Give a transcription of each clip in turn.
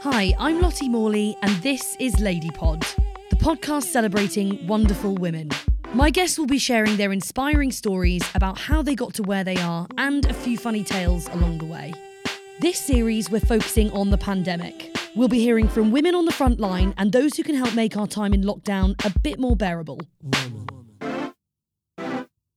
Hi, I'm Lottie Morley, and this is Lady Pod, the podcast celebrating wonderful women. My guests will be sharing their inspiring stories about how they got to where they are and a few funny tales along the way. This series, we're focusing on the pandemic. We'll be hearing from women on the front line and those who can help make our time in lockdown a bit more bearable.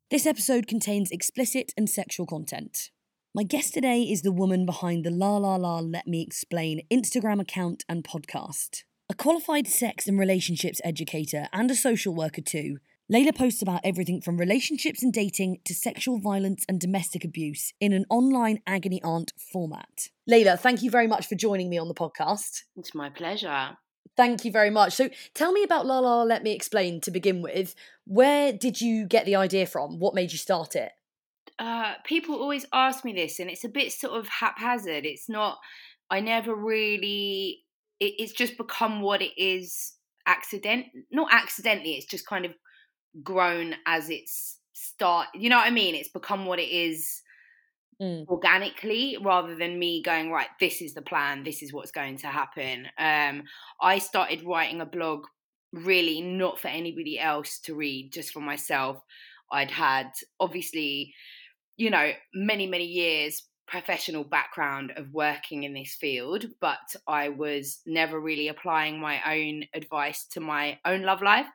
This episode contains explicit and sexual content. My guest today is the woman behind the La La La Let Me Explain Instagram account and podcast. A qualified sex and relationships educator and a social worker too, Layla posts about everything from relationships and dating to sexual violence and domestic abuse in an online agony aunt format. Layla, thank you very much for joining me on the podcast. It's my pleasure. Thank you very much. So tell me about La La Let Me Explain to begin with. Where did you get the idea from? What made you start it? Uh, people always ask me this, and it's a bit sort of haphazard. It's not, I never really, it, it's just become what it is accident, not accidentally, it's just kind of grown as it's start, you know what I mean? It's become what it is Mm. organically rather than me going right this is the plan this is what's going to happen um i started writing a blog really not for anybody else to read just for myself i'd had obviously you know many many years professional background of working in this field but i was never really applying my own advice to my own love life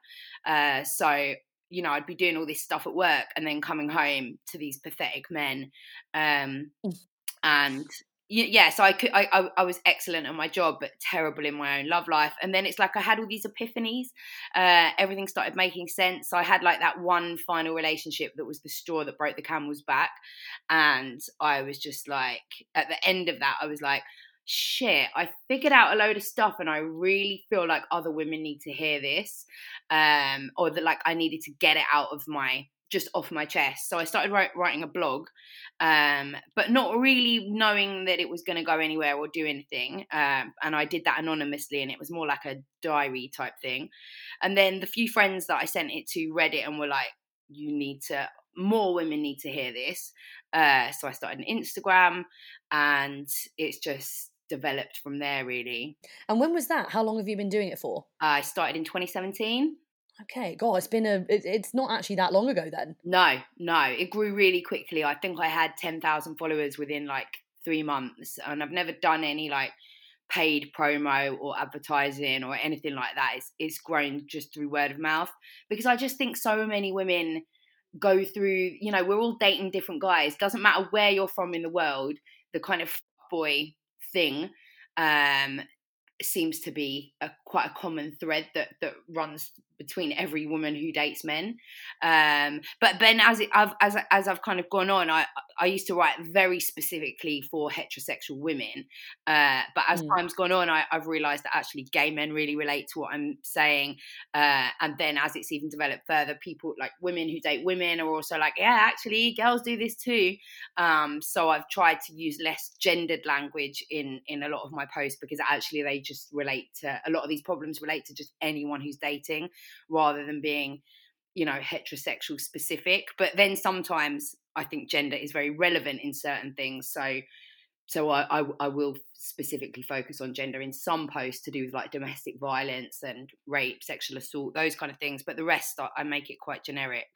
uh so you know, I'd be doing all this stuff at work and then coming home to these pathetic men. Um, mm. and yeah, so I could, I, I, I, was excellent at my job, but terrible in my own love life. And then it's like I had all these epiphanies. Uh, everything started making sense. So I had like that one final relationship that was the straw that broke the camel's back. And I was just like, at the end of that, I was like, shit, I figured out a load of stuff and I really feel like other women need to hear this. Um, or that like I needed to get it out of my just off my chest. So I started write, writing a blog, um, but not really knowing that it was going to go anywhere or do anything. Um, and I did that anonymously, and it was more like a diary type thing. And then the few friends that I sent it to read it and were like, "You need to." More women need to hear this. Uh, so I started an Instagram, and it's just developed from there, really. And when was that? How long have you been doing it for? I started in 2017. Okay, God, it's been a. It's not actually that long ago then. No, no, it grew really quickly. I think I had 10,000 followers within like three months, and I've never done any like paid promo or advertising or anything like that. It's it's grown just through word of mouth because I just think so many women go through. You know, we're all dating different guys. Doesn't matter where you're from in the world. The kind of boy thing um, seems to be a, quite a common thread that that runs between every woman who dates men. Um, but then as it, I've, as as I've kind of gone on, I I used to write very specifically for heterosexual women. Uh, but as mm. time's gone on, I, have realised that actually gay men really relate to what I'm saying. Uh, and then as it's even developed further, people like women who date women are also like, yeah, actually, girls do this too. Um, so I've tried to use less gendered language in in a lot of my posts because actually they just relate to a lot of these problems relate to just anyone who's dating rather than being you know heterosexual specific but then sometimes i think gender is very relevant in certain things so so I, I, I will specifically focus on gender in some posts to do with like domestic violence and rape sexual assault those kind of things but the rest I, I make it quite generic.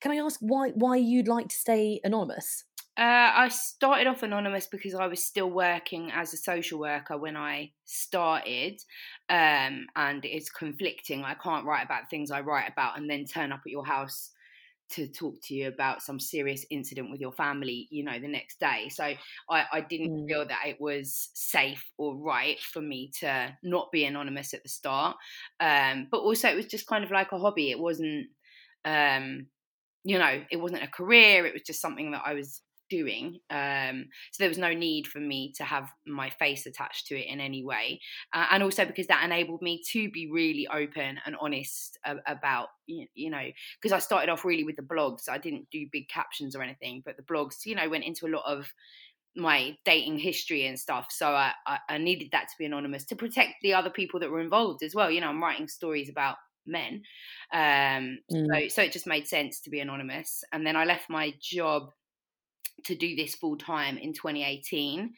Can i ask why why you'd like to stay anonymous uh, I started off anonymous because I was still working as a social worker when I started, um, and it's conflicting. I can't write about things I write about and then turn up at your house to talk to you about some serious incident with your family, you know, the next day. So I, I didn't mm. feel that it was safe or right for me to not be anonymous at the start. Um, but also, it was just kind of like a hobby. It wasn't, um, you know, it wasn't a career. It was just something that I was doing. Um, so there was no need for me to have my face attached to it in any way. Uh, and also because that enabled me to be really open and honest about, you know, because I started off really with the blogs. I didn't do big captions or anything, but the blogs, you know, went into a lot of my dating history and stuff. So I, I, needed that to be anonymous to protect the other people that were involved as well. You know, I'm writing stories about men. Um, mm. so, so it just made sense to be anonymous. And then I left my job to do this full time in 2018.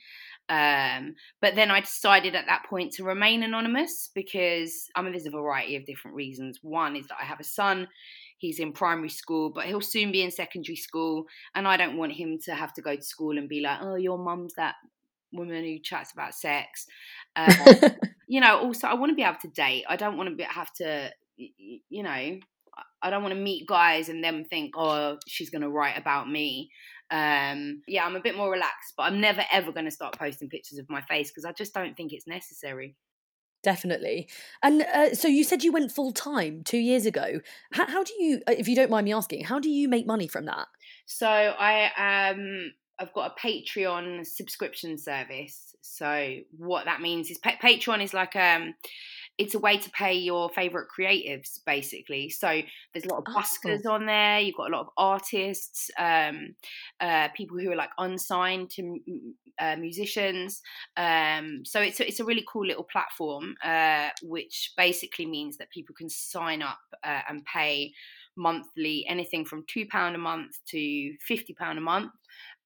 Um, but then I decided at that point to remain anonymous because I mean, there's a variety of different reasons. One is that I have a son, he's in primary school, but he'll soon be in secondary school, and I don't want him to have to go to school and be like, oh, your mum's that woman who chats about sex. Uh, you know, also, I want to be able to date. I don't want to be, have to, you know, I don't want to meet guys and them think, oh, she's going to write about me. Um, yeah, I'm a bit more relaxed, but I'm never ever going to start posting pictures of my face because I just don't think it's necessary. Definitely. And uh, so you said you went full time two years ago. How, how, do you, uh, if you don't mind me asking, how do you make money from that? So I um I've got a Patreon subscription service. So what that means is pa- Patreon is like um it's a way to pay your favorite creatives basically. So there's a lot of buskers oh. on there you've got a lot of artists um, uh, people who are like unsigned to uh, musicians. Um, so it's a, it's a really cool little platform uh, which basically means that people can sign up uh, and pay monthly anything from two pound a month to 50 pound a month.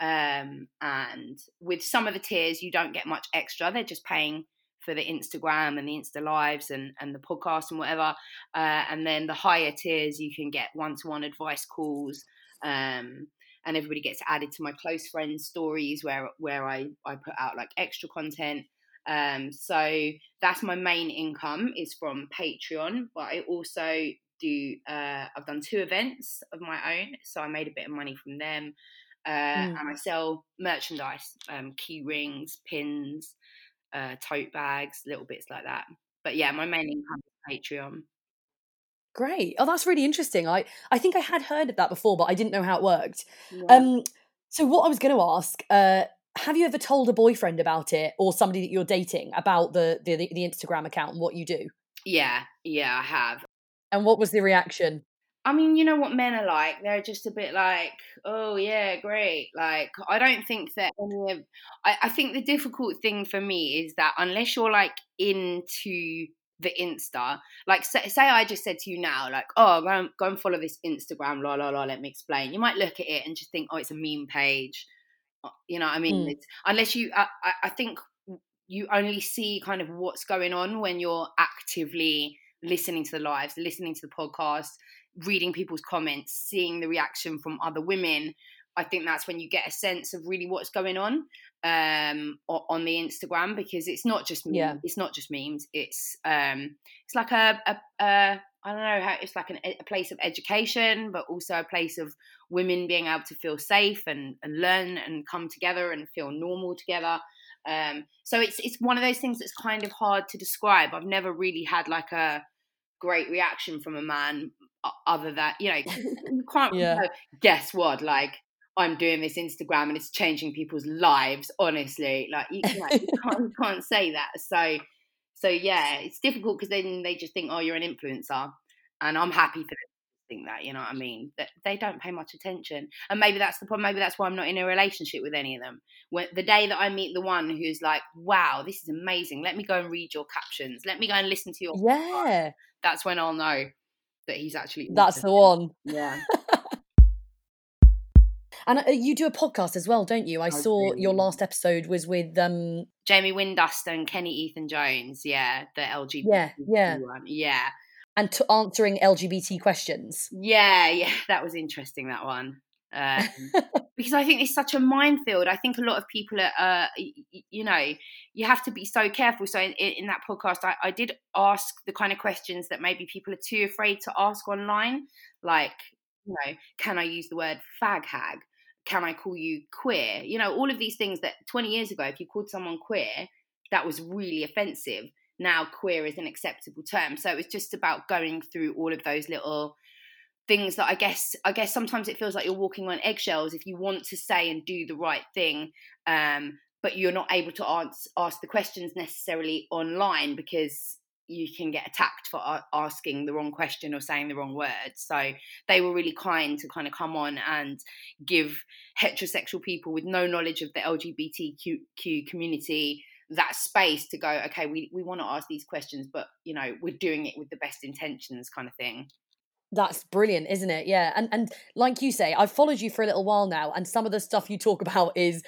Um, and with some of the tiers you don't get much extra. They're just paying for the Instagram and the Insta lives and, and the podcast and whatever. Uh, and then the higher tiers, you can get one to one advice calls. Um, and everybody gets added to my close friends stories where where I, I put out like extra content. Um, so that's my main income is from Patreon, but I also do uh, I've done two events of my own, so I made a bit of money from them. Uh, mm. and I sell merchandise, um, key rings, pins, uh, tote bags, little bits like that. But yeah, my main income is Patreon. Great. Oh, that's really interesting. I I think I had heard of that before, but I didn't know how it worked. Yeah. Um, so what I was going to ask, uh, have you ever told a boyfriend about it or somebody that you're dating about the the, the Instagram account and what you do? Yeah, yeah, I have. And what was the reaction? I mean, you know what men are like. They're just a bit like, oh yeah, great. Like, I don't think that any of. I, I think the difficult thing for me is that unless you're like into the Insta, like say, say I just said to you now, like, oh, go and, go and follow this Instagram, la la la. Let me explain. You might look at it and just think, oh, it's a meme page. Uh, you know what I mean? Mm. unless you, I, I think you only see kind of what's going on when you're actively listening to the lives, listening to the podcast reading people's comments, seeing the reaction from other women, I think that's when you get a sense of really what's going on um on the Instagram because it's not just memes, yeah. it's not just memes it's um it's like a, a, a I don't know how it's like an, a place of education but also a place of women being able to feel safe and, and learn and come together and feel normal together um so it's it's one of those things that's kind of hard to describe I've never really had like a great reaction from a man other than you know you can't yeah. guess what? Like I'm doing this Instagram and it's changing people's lives honestly like you, you, can't, you can't say that. So so yeah it's difficult because then they just think oh you're an influencer and I'm happy for them to think that you know what I mean? That they don't pay much attention and maybe that's the problem maybe that's why I'm not in a relationship with any of them. When the day that I meet the one who's like wow this is amazing. Let me go and read your captions. Let me go and listen to your yeah. podcast, that's when I'll know that he's actually that's the one. Yeah. And uh, you do a podcast as well don't you? I, I saw do. your last episode was with um jamie windust and kenny ethan jones yeah the lgbt yeah. Yeah one. yeah. And to answering lgbt questions. Yeah yeah that was interesting that one um, because I think it's such a minefield. I think a lot of people are, uh, you know, you have to be so careful. So in, in that podcast, I, I, did ask the kind of questions that maybe people are too afraid to ask online, like, you know, can I use the word fag hag? Can I call you queer? You know, all of these things that 20 years ago, if you called someone queer, that was really offensive. Now queer is an acceptable term. So it was just about going through all of those little things that I guess I guess sometimes it feels like you're walking on eggshells if you want to say and do the right thing, um, but you're not able to ask ask the questions necessarily online because you can get attacked for asking the wrong question or saying the wrong words. So they were really kind to kind of come on and give heterosexual people with no knowledge of the LGBTQ community that space to go, okay, we, we want to ask these questions, but you know, we're doing it with the best intentions kind of thing. That's brilliant, isn't it? Yeah. And and like you say, I've followed you for a little while now, and some of the stuff you talk about is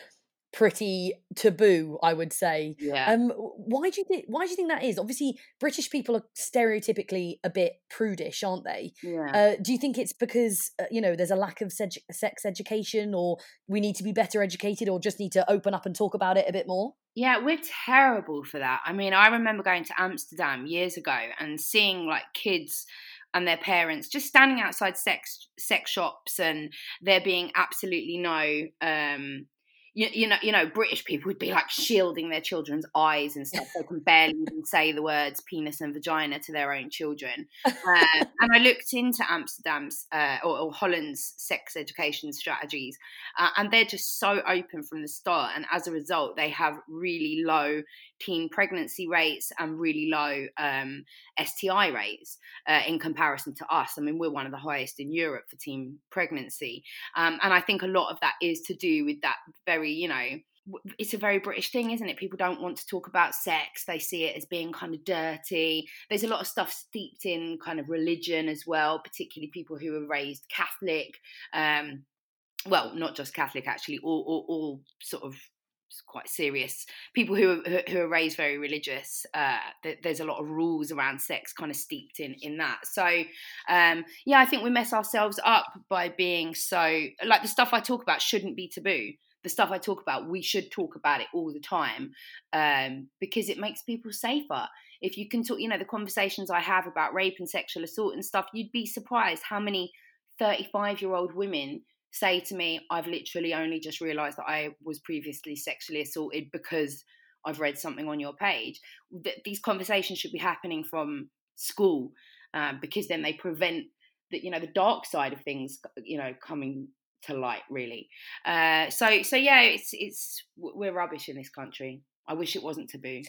pretty taboo, I would say. Yeah. Um, why do you think? Why do you think that is? Obviously, British people are stereotypically a bit prudish, aren't they? Yeah. Uh, do you think it's because uh, you know there's a lack of seg- sex education, or we need to be better educated, or just need to open up and talk about it a bit more? Yeah, we're terrible for that. I mean, I remember going to Amsterdam years ago and seeing like kids and their parents just standing outside sex sex shops and there being absolutely no um you, you know, you know, British people would be like shielding their children's eyes and stuff. They can barely even say the words penis and vagina to their own children. Uh, and I looked into Amsterdam's uh, or, or, Holland's sex education strategies, uh, and they're just so open from the start. And as a result, they have really low teen pregnancy rates and really low um, STI rates uh, in comparison to us. I mean, we're one of the highest in Europe for teen pregnancy. Um, and I think a lot of that is to do with that very, you know, it's a very British thing, isn't it? People don't want to talk about sex. They see it as being kind of dirty. There's a lot of stuff steeped in kind of religion as well, particularly people who are raised Catholic. Um, well, not just Catholic, actually, all, all, all sort of quite serious. People who are, who are raised very religious uh, there's a lot of rules around sex kind of steeped in in that. So um, yeah i think we mess ourselves up by being so like the stuff i talk about shouldn't be taboo. The stuff i talk about we should talk about it all the time um, because it makes people safer. If you can talk you know the conversations i have about rape and sexual assault and stuff you'd be surprised how many 35 year old women say to me, I've literally only just realized that I was previously sexually assaulted because I've read something on your page. these conversations should be happening from school uh, because then they prevent the, you know, the dark side of things, you know, coming to light really. Uh, so, so yeah, it's, it's, we're rubbish in this country. I wish it wasn't taboo.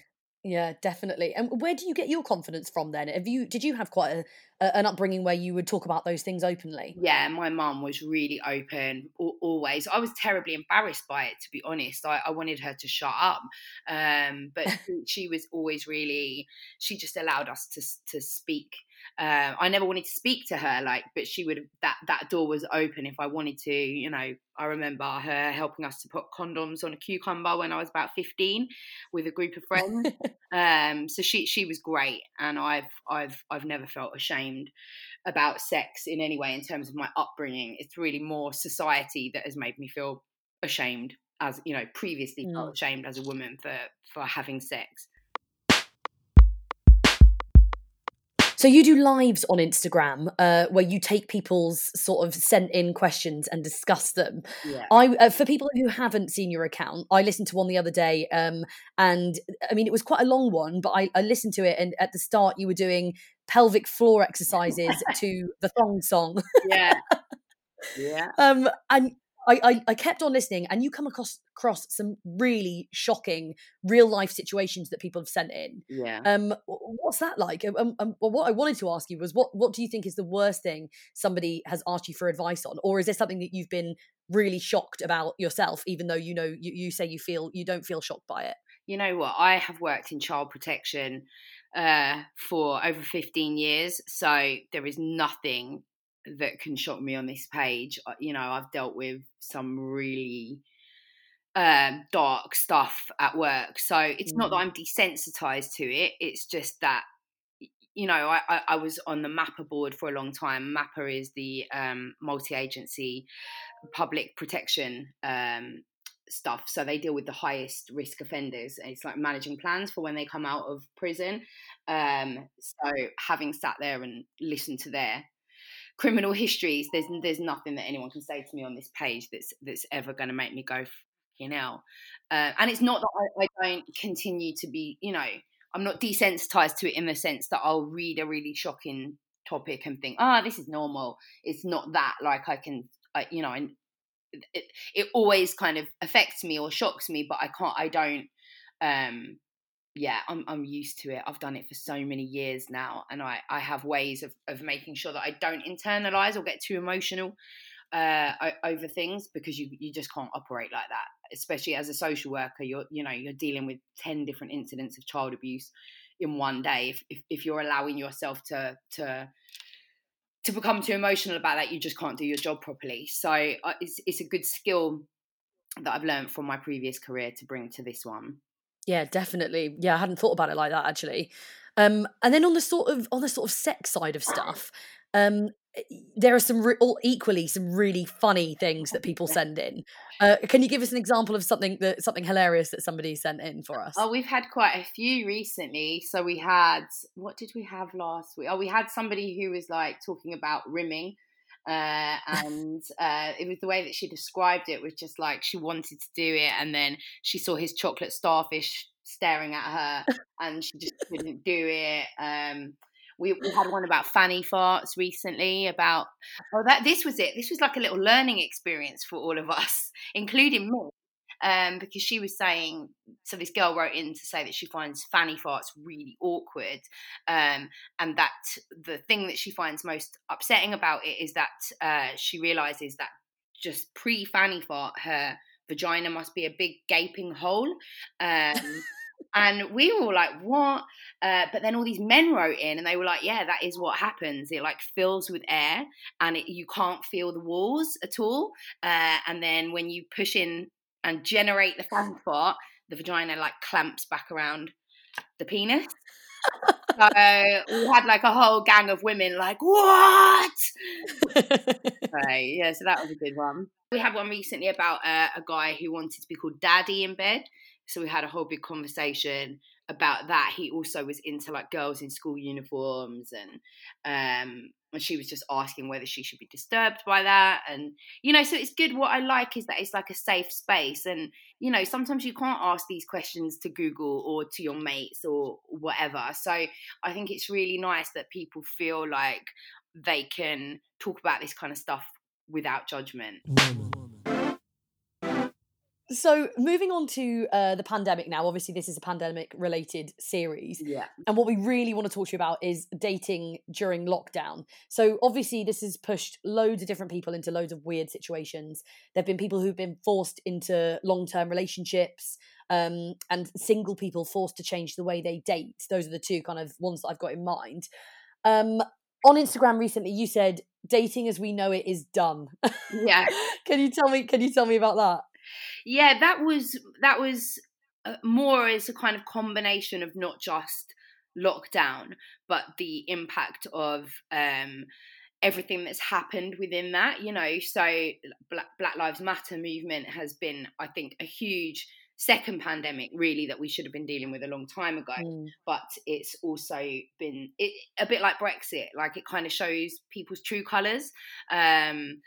Yeah, definitely. And where do you get your confidence from then? Have you did you have quite a, a, an upbringing where you would talk about those things openly? Yeah, my mum was really open always. I was terribly embarrassed by it, to be honest. I, I wanted her to shut up, um, but she was always really. She just allowed us to to speak uh, I never wanted to speak to her, like, but she would that that door was open if I wanted to. You know, I remember her helping us to put condoms on a cucumber when I was about fifteen with a group of friends. um, so she she was great, and I've I've I've never felt ashamed about sex in any way in terms of my upbringing. It's really more society that has made me feel ashamed as you know previously mm. felt ashamed as a woman for for having sex So you do lives on Instagram uh, where you take people's sort of sent in questions and discuss them. Yeah. I uh, for people who haven't seen your account, I listened to one the other day, um, and I mean it was quite a long one, but I, I listened to it, and at the start you were doing pelvic floor exercises to the thong song. Yeah. Yeah. um, and I, I, I kept on listening, and you come across across some really shocking real life situations that people have sent in. Yeah. Um, what's that like? Um, um, well, what I wanted to ask you was, what what do you think is the worst thing somebody has asked you for advice on, or is there something that you've been really shocked about yourself, even though you know you, you say you feel you don't feel shocked by it? You know what? I have worked in child protection uh, for over 15 years, so there is nothing that can shock me on this page. Uh, you know, I've dealt with some really um, dark stuff at work. So it's mm. not that mm. I'm desensitized to it. It's just that, you know, I, I, I, was on the MAPPA board for a long time. MAPPA is the um, multi agency public protection um, stuff. So they deal with the highest risk offenders. It's like managing plans for when they come out of prison. Um, so having sat there and listened to their criminal histories, there's there's nothing that anyone can say to me on this page that's that's ever going to make me go, you know. Uh, and it's not that I, I don't continue to be, you know, I'm not desensitized to it in the sense that I'll read a really shocking topic and think, ah, oh, this is normal. It's not that. Like I can, I, you know, I, it, it always kind of affects me or shocks me, but I can't, I don't, um, yeah, I'm I'm used to it. I've done it for so many years now, and I I have ways of of making sure that I don't internalize or get too emotional uh, over things because you you just can't operate like that. Especially as a social worker, you're you know you're dealing with ten different incidents of child abuse in one day. If if, if you're allowing yourself to to to become too emotional about that, you just can't do your job properly. So uh, it's it's a good skill that I've learned from my previous career to bring to this one. Yeah, definitely. Yeah, I hadn't thought about it like that actually. Um, and then on the sort of on the sort of sex side of stuff, um, eh, there are some re- all equally some really funny things that people send in. Uh, can you give us an example of something that something hilarious that somebody sent in for us? Oh, we've had quite a few recently. So we had what did we have last week? Oh, we had somebody who was like talking about rimming. Uh, and uh, it was the way that she described it was just like she wanted to do it, and then she saw his chocolate starfish staring at her, and she just couldn't do it. Um, we, we had one about fanny farts recently. About oh, that this was it. This was like a little learning experience for all of us, including me um, because she was saying, so this girl wrote in to say that she finds fanny farts really awkward, um, and that the thing that she finds most upsetting about it is that uh, she realizes that just pre fanny fart, her vagina must be a big gaping hole. Um, and we were all like, what? Uh, but then all these men wrote in and they were like, yeah, that is what happens. It like fills with air and it, you can't feel the walls at all. Uh, and then when you push in and generate the fan fart, the vagina like clamps back around the penis. so we had like a whole gang of women like, what? right, yeah, so that was a good one. We had one recently about uh, a guy who wanted to be called daddy in bed. So we had a whole big conversation about that. He also was into like girls in school uniforms and um and she was just asking whether she should be disturbed by that and you know so it's good. What i like is that it's like a safe space and you know sometimes you can't ask these questions to google or to your mates or whatever. So i think it's really nice that people feel like they can talk about this kind of stuff without judgment so moving on to uh, the pandemic now obviously this is a pandemic related series. Yeah. And what we really want to talk to you about is dating during lockdown. So obviously this has pushed loads of different people into loads of weird situations. There have been people who've been forced into long-term relationships um, and single people forced to change the way they date. Those are the two kind of ones that i've got in mind. Um, on instagram recently you said dating as we know it is done yeah. Can you tell me can you tell me about that yeah, that was that was uh, more as a kind of combination of not just lockdown, but the impact of um, everything that's happened within that. You know, so Black, Black Lives Matter movement has been, I think, a huge second pandemic really that we should have been dealing with a long time ago mm. but it's also been it, a bit like brexit like it kind of shows people's true colors um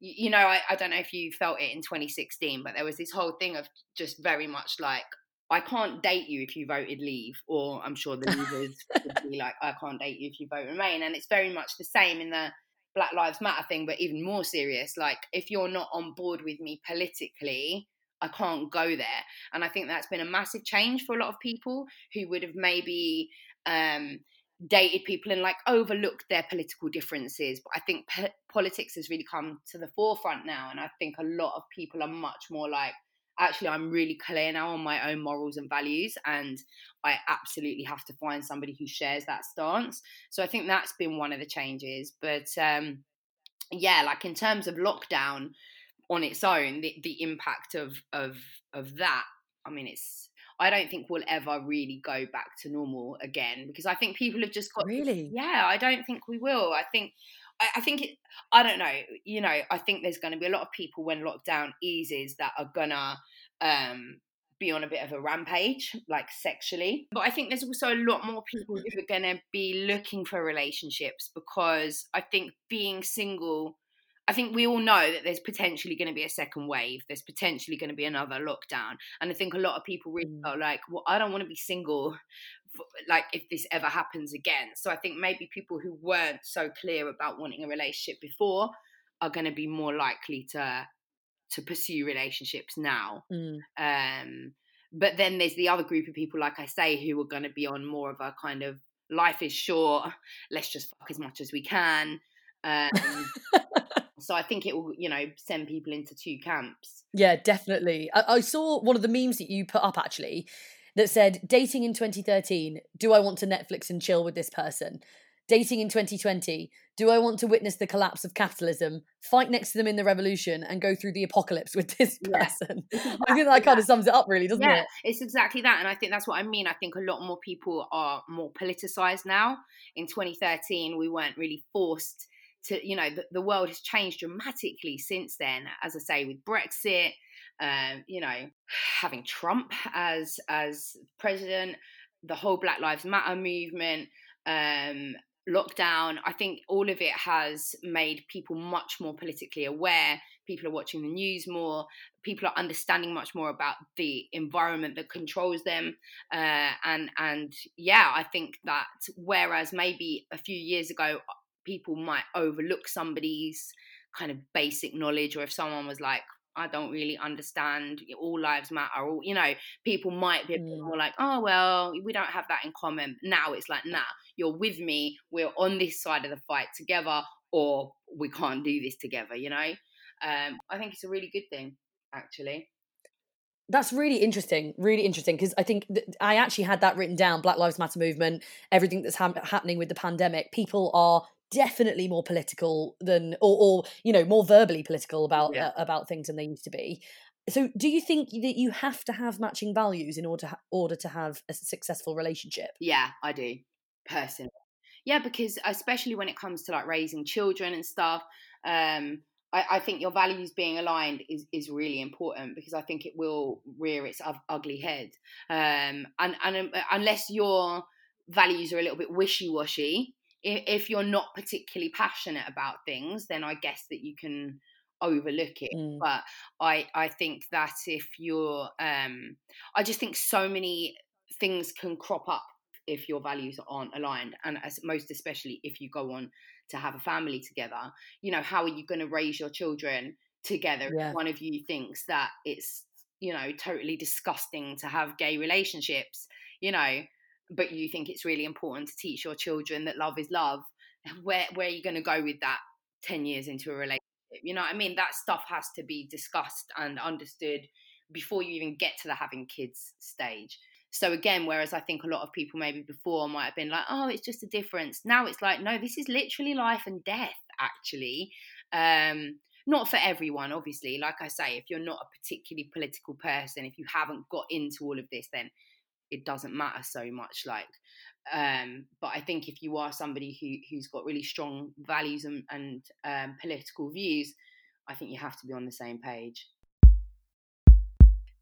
you know, I, I don't know if you felt it in 2016, but there was this whole thing of just very much like, I can't date you if you voted leave, or I'm sure the leavers would be like, I can't date you if you vote remain. And it's very much the same in the Black Lives Matter thing, but even more serious. Like, if you're not on board with me politically, I can't go there. And I think that's been a massive change for a lot of people who would have maybe um, dated people and like overlooked their political differences. But I think po- politics has really come to the forefront now. And I think a lot of people are much more like, actually, I'm really clear now on my own morals and values. And I absolutely have to find somebody who shares that stance. So I think that's been one of the changes. But um, yeah, like in terms of lockdown on its own, the, the impact of, of, of that, I mean, it's, I don't think we'll ever really go back to normal again because I think people have just got really. Yeah, I don't think we will. I think. I, think it, I don't know. You know, I think there's going to be a lot of people when lockdown eases that are gonna um, be on a bit of a rampage, like sexually. But I think there's also a lot more people who are going to be looking for relationships because I think being single I think we all know that there's potentially going to be a second wave. There's potentially going to be another lockdown, and I think a lot of people really mm. felt like, well, I don't want to be single, for, like if this ever happens again. So I think maybe people who weren't so clear about wanting a relationship before are going to be more likely to to pursue relationships now. Mm. Um, but then there's the other group of people, like I say, who are going to be on more of a kind of life is short, let's just fuck as much as we can. Um, So I think it will, you know, send people into two camps. Yeah, definitely. I, I saw one of the memes that you put up actually that said, dating in 2013, do I want to Netflix and chill with this person? dating in 2020. Do I want to witness the collapse of capitalism, fight next to them in the revolution, and go through the apocalypse with this person? Yeah. I think that kind of sums it up, really, doesn't it? yeah, it? It's exactly that. And I think that's what I mean. I think a lot more people are more politicized now. In 2013, we weren't really forced to, you know, the, the world has changed dramatically since then. As I say, with Brexit, um, you know, having Trump as as president, the whole Black Lives Matter movement, um, lockdown. I think all of it has made people much more politically aware. People are watching the news more. People are understanding much more about the environment that controls them. Uh, and and yeah, I think that whereas maybe a few years ago people might overlook somebody's kind of basic knowledge, or if someone was like, I don't really understand. All lives matter. Or, you know, people might be mm. more like, oh, well, we don't have that in common. Now it's like, nah, you're with me. We're on this side of the fight together, or we can't do this together, you know? Um, I think it's a really good thing, actually. That's really interesting, really interesting because I think th- I actually had that written down Black Lives Matter movement, everything that's ha- happening with the pandemic. People are definitely more political than or, or you know more verbally political about yeah. uh, about things than they used to be so do you think that you have to have matching values in order to order to have a successful relationship yeah i do personally yeah because especially when it comes to like raising children and stuff um I, I think your values being aligned is, is really important because I think it will rear its ugly head. Um, and, and um, unless your values are a little bit wishy washy, if you're not particularly passionate about things, then I guess that you can overlook it. Mm. But I I think that if you're um I just think so many things can crop up if your values aren't aligned and as most especially if you go on to have a family together you know how are you going to raise your children together yeah. if one of you thinks that it's you know totally disgusting to have gay relationships you know but you think it's really important to teach your children that love is love, where where are you going to go with that 10 years into a relationship? You know what I mean? That stuff has to be discussed and understood before you even get to the having kids stage. So again, whereas I think a lot of people maybe before might have been like, oh, it's just a difference. Now it's like, no, this is literally life and death, actually. Um, not for everyone, obviously. Like I say, if you're not a particularly political person, if you haven't got into all of this, then it doesn't matter so much like um, but I think if you are somebody who who's got really strong values and, and um, political views, I think you have to be on the same page.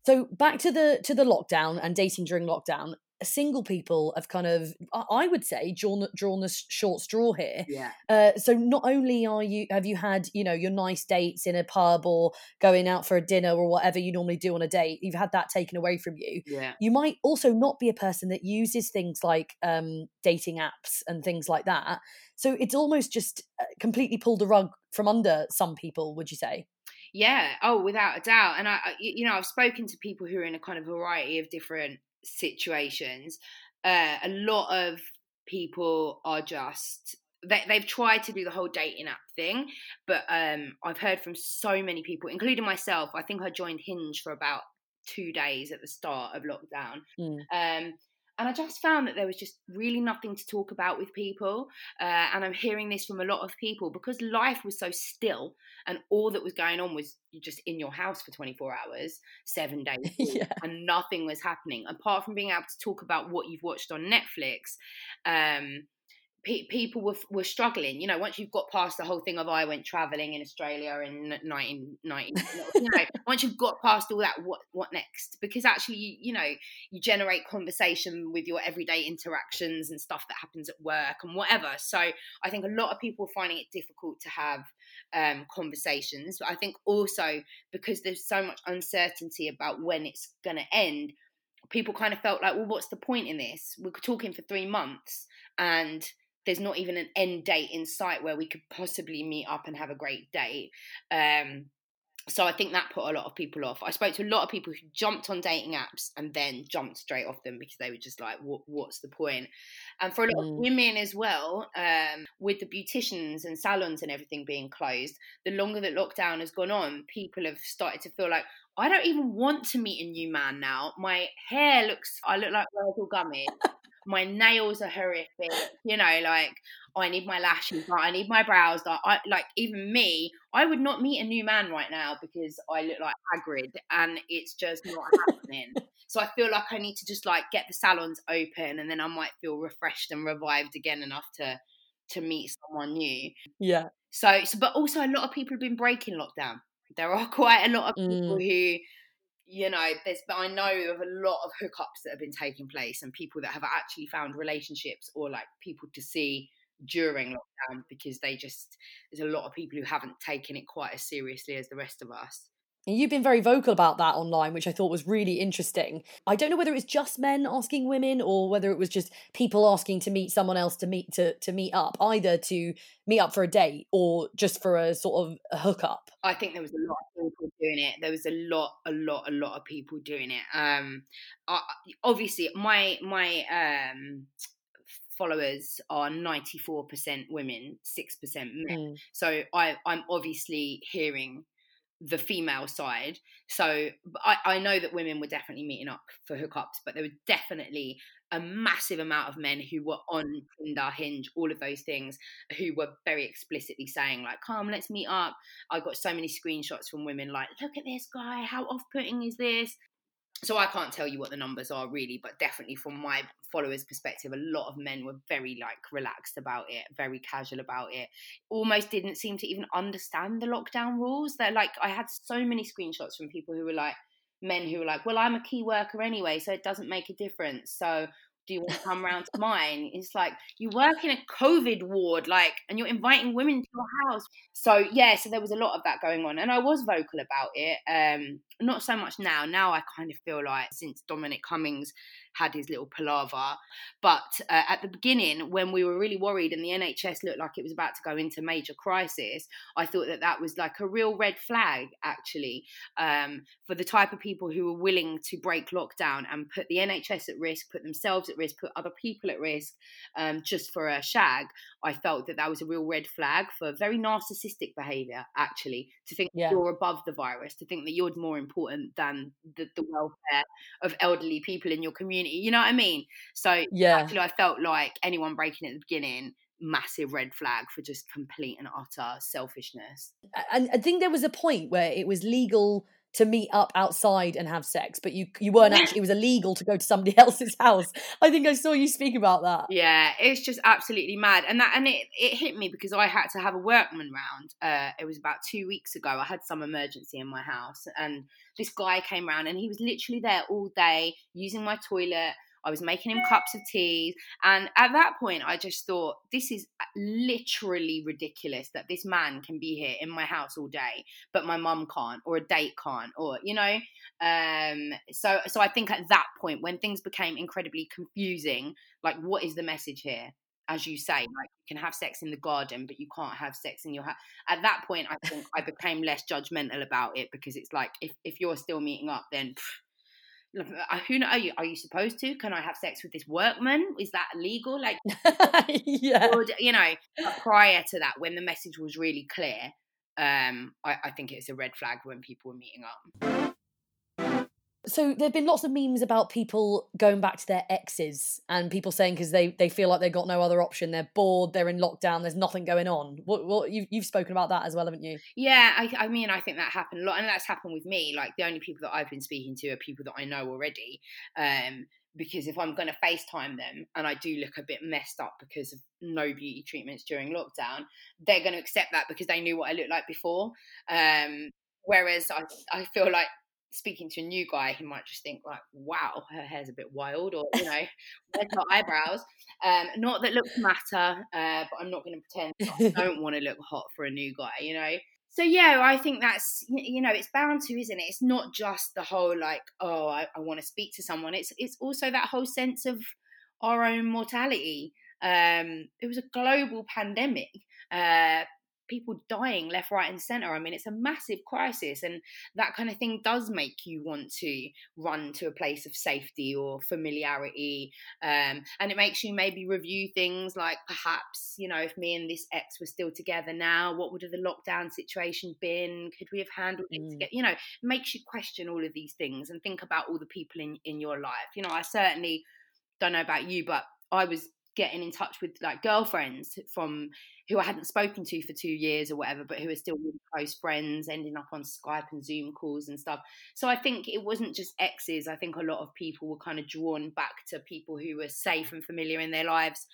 So back to the to the lockdown and dating during lockdown single people have kind of i would say drawn drawn the short straw here. Yeah. Uh, so not only are you have you had you know your nice dates in a pub or going out for a dinner or whatever you normally do on a date you've had that taken away from you yeah. you might also not be a person that uses things like um, dating apps and things like that. So it's almost just uh, completely pulled the rug from under some people would you say? Yeah. Oh without a doubt. And i you know i've spoken to people who are in a kind of variety of different situations, uh, a lot of people are just they, they've tried to do the whole dating app thing, but um, I've heard from so many people, including myself. I think I joined Hinge for about two days at the start of lockdown. Mm. Um, and I just found that there was just really nothing to talk about with people. Uh, and I'm hearing this from a lot of people because life was so still and all that was going on was just in your house for 24 hours, seven days, yeah. and nothing was happening apart from being able to talk about what you've watched on Netflix. Um, pe- people were were struggling. You know, once you've got past the whole thing of I went traveling in Australia in 1990, you know, once you've got past all that, what what next? Because actually, you, you know, you generate conversation with your everyday interactions and stuff that happens at work and whatever. So I think a lot of people are finding it difficult to have um, conversations. But I think also because there's so much uncertainty about when it's going to end, people kind of felt like, well, what's the point in this? We're talking for three months and there's not even an end date in sight where we could possibly meet up and have a great date. Um, so I think that put a lot of people off. I spoke to a lot of people who jumped on dating apps and then jumped straight off them because they were just like, "What's the point?" And for a lot mm. of women as well, um, with the beauticians and salons and everything being closed, the longer that lockdown has gone on, people have started to feel like, "I don't even want to meet a new man now. My hair looks, I look like Worzel Gummidge." My nails are horrific. You know, like I need my lashes done, I need my brows done. I like even me, I would not meet a new man right now because I look like Hagrid, and it's just not happening. So I feel like I need to just like get the salons open, and then I might feel refreshed and revived again enough to to meet someone new. Yeah. So, so but also a lot of people have been breaking lockdown. There are quite a lot of people Mm. who you know, there's but I know of a lot of hookups that have been taking place and people that have actually found relationships or like people to see during lockdown because they just there's a lot of people who haven't taken it quite as seriously as the rest of us. And you've been very vocal about that online, which I thought was really interesting. I don't know whether it was just men asking women or whether it was just people asking to meet someone else to meet to to meet up, either to meet up for a date or just for a sort of a hookup. I think there was a lot of people doing it. There was a lot, a lot, a lot of people doing it. Um, I, obviously, my my um followers are ninety four percent women, six percent men. Mm. So I I'm obviously hearing the female side. So I I know that women were definitely meeting up for hookups, but there was definitely a massive amount of men who were on Tinder, Hinge, all of those things, who were very explicitly saying like, "Come, let's meet up." I got so many screenshots from women like, "Look at this guy. How off-putting is this?" So I can't tell you what the numbers are really, but definitely from my followers' perspective, a lot of men were very like relaxed about it, very casual about it. Almost didn't seem to even understand the lockdown rules. They're like, I had so many screenshots from people who were like, men who were like, well, I'm a key worker anyway, so it doesn't make a difference. So do you want to come round to mine? It's like you work in a COVID ward, like, and you're inviting women to your house. So yeah, so there was a lot of that going on, and I was vocal about it. Um, not so much now. Now I kind of feel like since Dominic Cummings had his little palaver, but uh, at the beginning when we were really worried and the NHS looked like it was about to go into major crisis, I thought that that was like a real red flag actually um, for the type of people who were willing to break lockdown and put the NHS at risk, put themselves at risk, put other people at risk um, just for a shag. I felt that that was a real red flag for very narcissistic behaviour, actually, to think Yeah. you're above the virus, to think that you're more important than the, the welfare of elderly people in your community. You know what I mean? So Yeah. actually, I felt like anyone breaking at the beginning, massive red flag for just complete and utter selfishness. And I think there was a point where it was legal to meet up outside and have sex, but you you weren't actually it was illegal to go to somebody else's house. I think I saw you speak about that. Yeah, it's just absolutely mad, and that and it it hit me because I had to have a workman round. Uh, it was about two weeks ago. I had some emergency in my house, and this guy came round, and he was literally there all day using my toilet. I was making him cups of tea, and at that point, I just thought this is literally ridiculous that this man can be here in my house all day, but my mum can't, or a date can't, or you know. Um, so so I think at that point, when things became incredibly confusing, like what is the message here? As you say, like you can have sex in the garden, but you can't have sex in your house. At that point, I think I became less judgmental about it because it's like if if you're still meeting up, then. pff, uh, Who know, are you? Are you supposed to? Can I have sex with this workman? Is that illegal? Like, yeah. or, you know, prior to that, when the message was really clear, um, I, I think it's a red flag when people were meeting up. So there've been lots of memes about people going back to their exes and people saying because they they feel like they've got no other option, they're bored, they're in lockdown, there's nothing going on. What what you you've spoken about that as well, haven't you? Yeah, I, I mean, I think that happened a lot, and that's happened with me. Like the only people that I've been speaking to are people that I know already. Um, because if I'm going to FaceTime them and I do look a bit messed up because of no beauty treatments during lockdown, they're going to accept that because they knew what I looked like before. Um, whereas I, I feel like speaking to a new guy, he might just think like, "Wow, her hair's a bit wild," or you know, "Where's her eyebrows?" Um, not that looks matter, uh, but I'm not going to pretend I don't want to look hot for a new guy, you know. So yeah, I think that's you know it's bound to, isn't it? It's not just the whole like, oh, I, I want to speak to someone. It's it's also that whole sense of our own mortality. Um, it was a global pandemic. Uh, people dying left, right, and centre. I mean, it's a massive crisis, and that kind of thing does make you want to run to a place of safety or familiarity. Um, and it makes you maybe review things like perhaps, you know, if me and this ex were still together now, what would have the lockdown situation been? Could we have handled it Mm. together? You know, it makes you question all of these things and think about all the people in, in your life. You know, I certainly don't know about you, but I was getting in touch with like girlfriends from who I hadn't spoken to for two years or whatever, but who are still really close friends, ending up on Skype and Zoom calls and stuff. So I think it wasn't just exes. I think a lot of people were kind of drawn back to people who were safe and familiar in their lives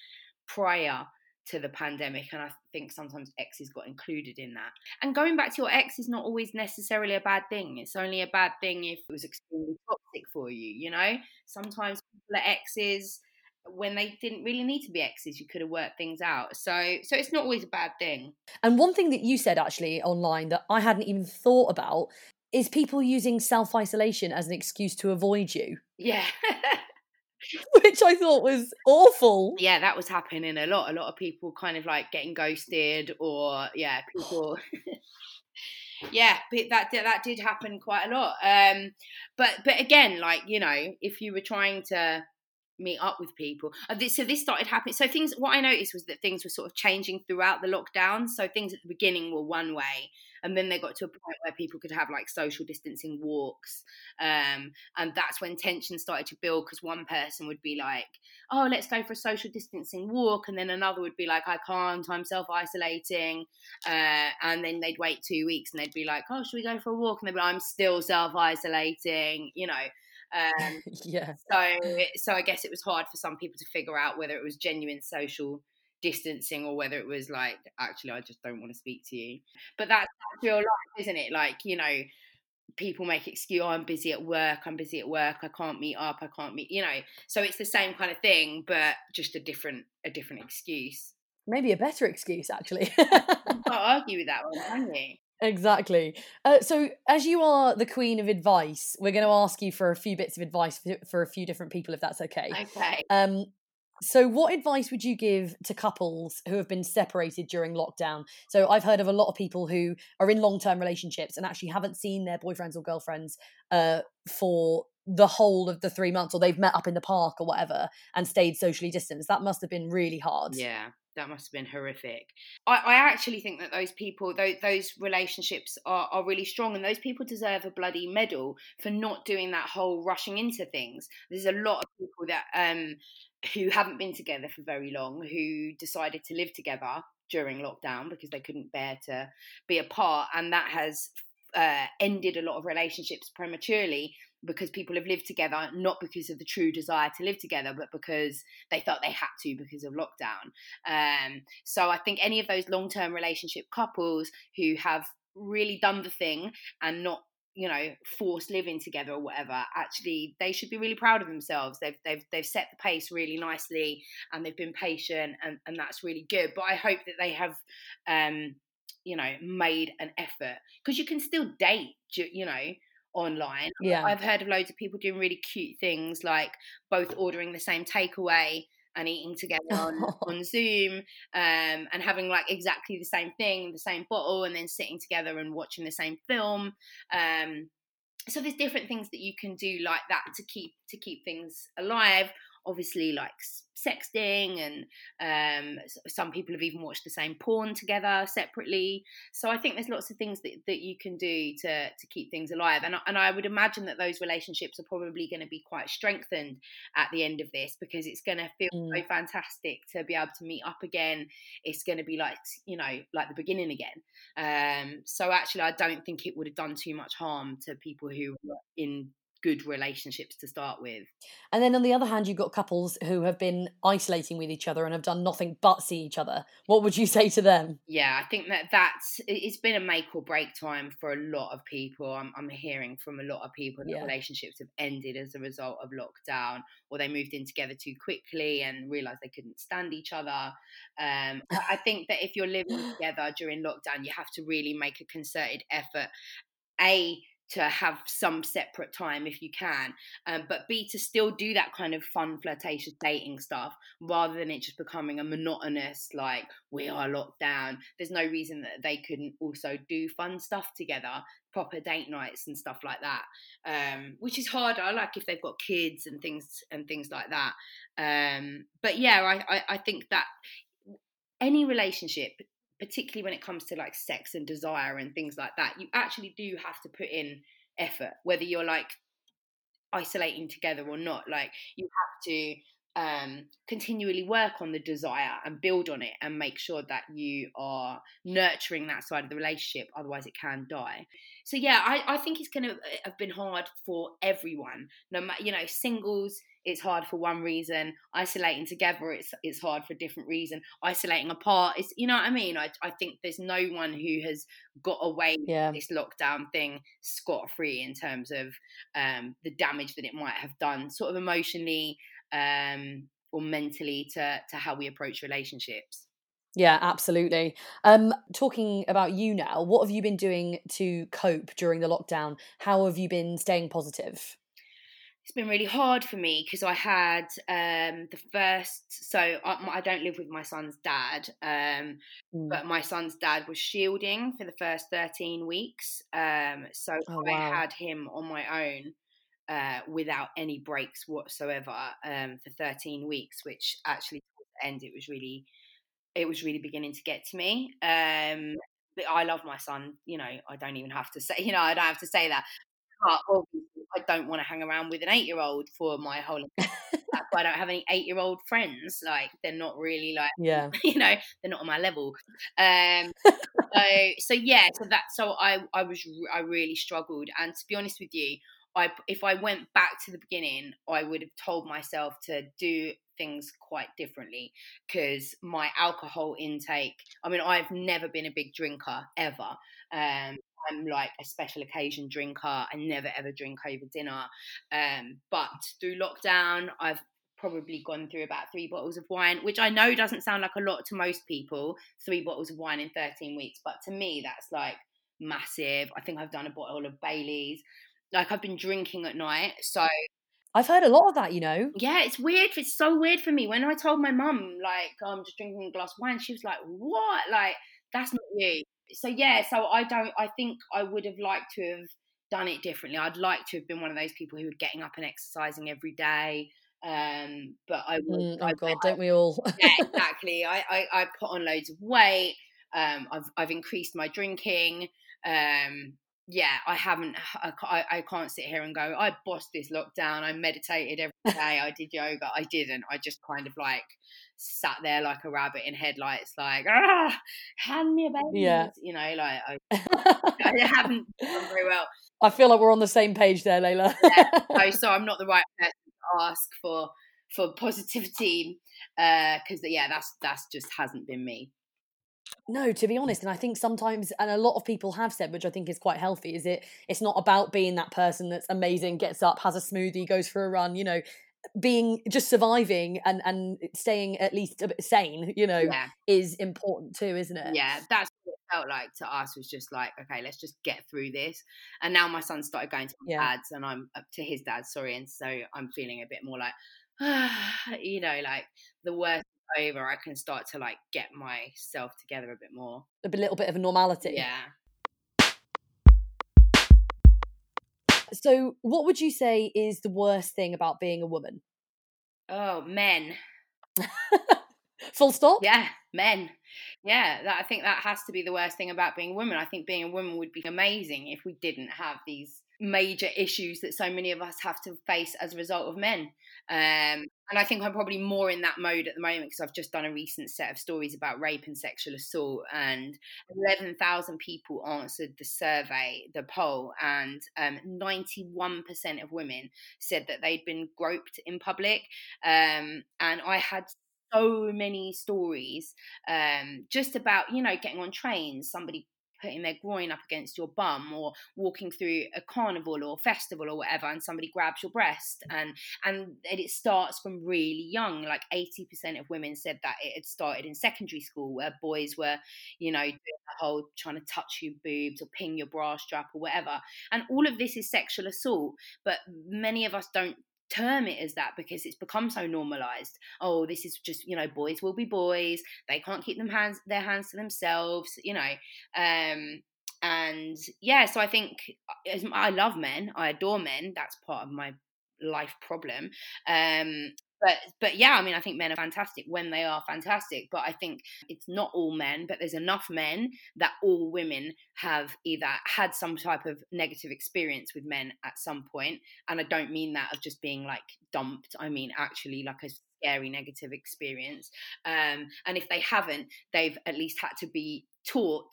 prior to the pandemic and i think sometimes exes got included in that and going back to your ex is not always necessarily a bad thing it's only a bad thing if it was extremely toxic for you you know sometimes people are exes when they didn't really need to be exes you could have worked things out. So so it's not always a bad thing. And one thing that you said actually online that i hadn't even thought about is people using self-isolation as an excuse to avoid you. Yeah. Which i thought was awful. Yeah that was happening a lot. A lot of people kind of like getting ghosted or yeah people yeah that that did happen quite a lot. Um but but again like you know if you were trying to meet up with people. Uh, so this started happening. So things, what I noticed was that things were sort of changing throughout the lockdown. So things at the beginning were one way, and then they got to a point where people could have like social distancing walks, um, and that's when tension started to build because one person would be like, "Oh, let's go for a social distancing walk," and then another would be like, "I can't, I'm self isolating," uh, and then they'd wait two weeks and they'd be like, "Oh, should we go for a walk?" And they'd be like, "I'm still self isolating," you know. Um, yeah. So, so I guess it was hard for some people to figure out whether it was genuine social distancing or whether it was like, actually, I just don't want to speak to you. But that's real life, isn't it? Like, you know, people make excuse, oh, I'm busy at work, I'm busy at work, I can't meet up, I can't meet, you know. So it's the same kind of thing, but just a different, a different excuse. Maybe a better excuse, actually. you can't argue with that one, can you? Exactly. Uh, so, as you are the queen of advice, we're going to ask you for a few bits of advice for, for a few different people, if that's okay. Okay. Um, so, what advice would you give to couples who have been separated during lockdown? So, I've heard of a lot of people who are in long term relationships and actually haven't seen their boyfriends or girlfriends uh, for the whole of the three months, or they've met up in the park or whatever and stayed socially distanced. That must have been really hard. Yeah that must have been horrific. I, I actually think that those people, those, those relationships are, are really strong, and those people deserve a bloody medal for not doing that whole rushing into things. There's a lot of people that um, who haven't been together for very long who decided to live together during lockdown because they couldn't bear to be apart, and that has uh, ended a lot of relationships prematurely because people have lived together, not because of the true desire to live together, but because they thought they had to because of lockdown. Um, so I think any of those long term relationship couples who have really done the thing and not you know forced living together or whatever actually they should be really proud of themselves. They've they've they've set the pace really nicely and they've been patient and and that's really good. But i hope that they have um you know made an effort because you can still date you know online. Yeah. I've heard of loads of people doing really cute things like both ordering the same takeaway and eating together on, on Zoom um, and having like exactly the same thing, the same bottle, and then sitting together and watching the same film. Um, so there's different things that you can do like that to keep to keep things alive obviously like sexting and um, some people have even watched the same porn together separately. So i think there's lots of things that, that you can do to to keep things alive. And, and i would imagine that those relationships are probably going to be quite strengthened at the end of this because it's going to feel mm. so fantastic to be able to meet up again. It's going to be like you know like the beginning again. Um, so actually i don't think it would have done too much harm to people who were in good relationships to start with. And then on the other hand, you've got couples who have been isolating with each other and have done nothing but see each other. What would you say to them? Yeah, I think that that's it's been a make or break time for a lot of people. I'm, I'm hearing from a lot of people that yeah. relationships have ended as a result of lockdown, or they moved in together too quickly and realized they couldn't stand each other. Um, I think that if you're living together during lockdown, you have to really make a concerted effort. A to have some separate time if you can, um, but B to still do that kind of fun, flirtatious dating stuff rather than it just becoming a monotonous like we are locked down. There's no reason that they couldn't also do fun stuff together, proper date nights and stuff like that, um, which is harder. Like if they've got kids and things and things like that. Um, but yeah, I, I, I think that any relationship particularly when it comes to like sex and desire and things like that, you actually do have to put in effort, whether you're like isolating together or not. Like you have to um, continually work on the desire and build on it and make sure that you are nurturing that side of the relationship otherwise it can die. So yeah i, I think it's going to uh, have been hard for everyone. No matter you know singles it's hard for one reason. Isolating together it's it's hard for a different reason. Isolating apart it's you know what i mean? I, I think there's no one who has got away yeah. this lockdown thing scot-free in terms of um, the damage that it might have done sort of emotionally um, or mentally to to how we approach relationships. Yeah, absolutely. Um, talking about you now, what have you been doing to cope during the lockdown? How have you been staying positive? It's been really hard for me because I had um, the first. So I, I, don't live with my son's dad, um, mm. but my son's dad was shielding for the first thirteen weeks. Um, so oh, I wow. had him on my own uh, without any breaks whatsoever um, for 13 weeks, which actually towards the end it was really it was really beginning to get to me. Um, but I love my son. You know, I don't even have to say. You know, I don't have to say that. But obviously, I don't want to hang around with an eight-year-old for my whole. That's why I don't have any eight-year-old friends. Like they're not really like. Yeah. You know, they're not on my level. Um, so so yeah. So that so I I was I really struggled, and to be honest with you, I if I went back to the beginning, I would have told myself to do things quite differently because my alcohol intake. I mean, I've never been a big drinker ever. Um, I'm like a special occasion drinker. I never ever drink over dinner. Um, but through lockdown, I've probably gone through about three bottles of wine, which I know doesn't sound like a lot to most people. Three bottles of wine in 13 weeks, but to me, that's like massive. I think I've done a bottle of Bailey's. Like I've been drinking at night, so I've heard a lot of that, you know. Yeah, it's weird. It's so weird for me. When I told my mum, like, oh, I'm just drinking a glass of wine, she was like, "What? Like, that's not you." So yeah, so I don't. I think I would have liked to have done it differently. I'd like to have been one of those people who were getting up and exercising every day. Um, but I would. Mm, oh I, God, I, don't we all? yeah, exactly. I, I I put on loads of weight. Um, I've I've increased my drinking. Um, yeah, I haven't, I, I can't sit here and go, I bossed this lockdown. I meditated every day. I did yoga. I didn't. I just kind of like sat there like a rabbit in headlights, like, ah, hand me a baby. Yeah. You know, like, I, I haven't done very well. I feel like we're on the same page there, Layla. yeah, so I'm not the right person to ask for for positivity because uh, yeah that's that's just hasn't been me no, to be honest, and I think sometimes, and a lot of people have said, which I think is quite healthy, is it? It's not about being that person that's amazing, gets up, has a smoothie, goes for a run. You know, being just surviving and and staying at least a bit sane. You know, yeah. is important too, isn't it? Yeah, that's what it felt like to us. Was just like, okay, let's just get through this. And now my son started going to yeah. dad's, and I'm up to his dad. Sorry, and so I'm feeling a bit more like, you know, like the worst over, I can start to like get myself together a bit more. A little bit of a normality. Yeah. So, what would you say is the worst thing about being a woman? Oh, men. Full stop? Yeah, men. Yeah, that, I think that has to be the worst thing about being a woman. I think being a woman would be amazing if we didn't have these major issues that so many of us have to face as a result of men. Um, and I think I'm probably more in that mode at the moment because I've just done a recent set of stories about rape and sexual assault, and 11,000 people answered the survey, the poll, and um, 91% of women said that they'd been groped in public. Um, and I had so many stories um, just about you know getting on trains somebody putting their groin up against your bum or walking through a carnival or festival or whatever and somebody grabs your breast mm. and and it starts from really young. Like 80% of women said that it had started in secondary school where boys were you know doing the whole trying to touch your boobs or ping your bra strap or whatever. And all of this is sexual assault but many of us don't term it as that because it's become so normalized. Oh, this is just you know, boys will be boys. They can't keep them hands their hands to themselves. You know, um, and yeah. So I think I love men. I adore men. That's part of my life problem. Um, but but yeah, I mean, I think men are fantastic when they are fantastic. But I think it's not all men, but there's enough men that all women have either had some type of negative experience with men at some point. and I don't mean that of just being like dumped. I mean actually like a scary negative experience. Um, and if they haven't, they've at least had to be taught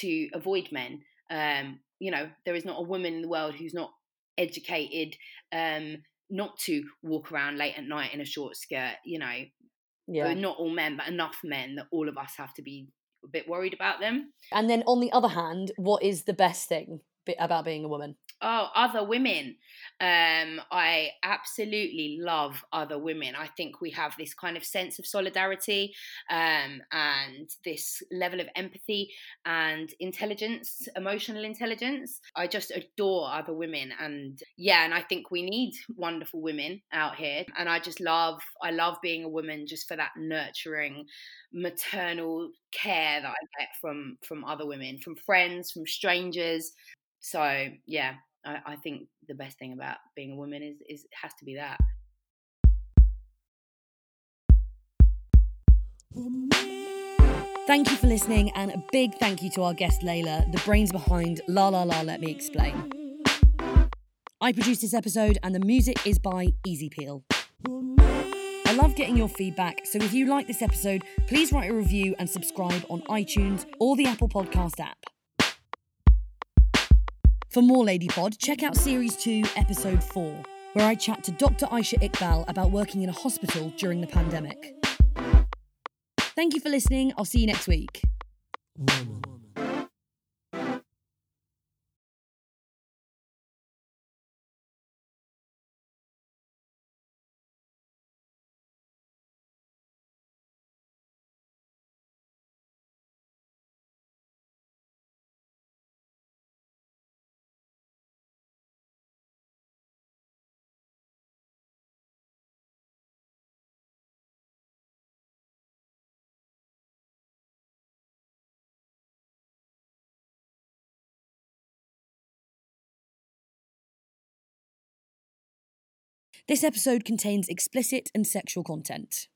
to avoid men. Um, you know, there is not a woman in the world who's not educated um, not to walk around late at night in a short skirt, you know. Yeah. not all men, but enough men that all of us have to be a bit worried about them. And then on the other hand, what is the best thing about being a woman? Oh other women. Um, i absolutely love other women. I think we have this kind of sense of solidarity um, and this level of empathy and intelligence emotional intelligence. I just adore other women and yeah and i think we need wonderful women out here. And i just love i love being a woman just for that nurturing maternal care that i get from from other women from friends from strangers. So yeah I, I think the best thing about being a woman is is has to be that. Thank you for listening, and a big thank you to our guest Layla, the brains behind La La La Let Me Explain. I produced this episode, and the music is by Easy Peel. I love getting your feedback, so if you like this episode, please write a review and subscribe on iTunes or the Apple Podcast app. For more Lady Pod, check out Series 2, Episode 4, where I chat to Dr. Aisha Iqbal about working in a hospital during the pandemic. Thank you for listening. I'll see you next week. This episode contains explicit and sexual content.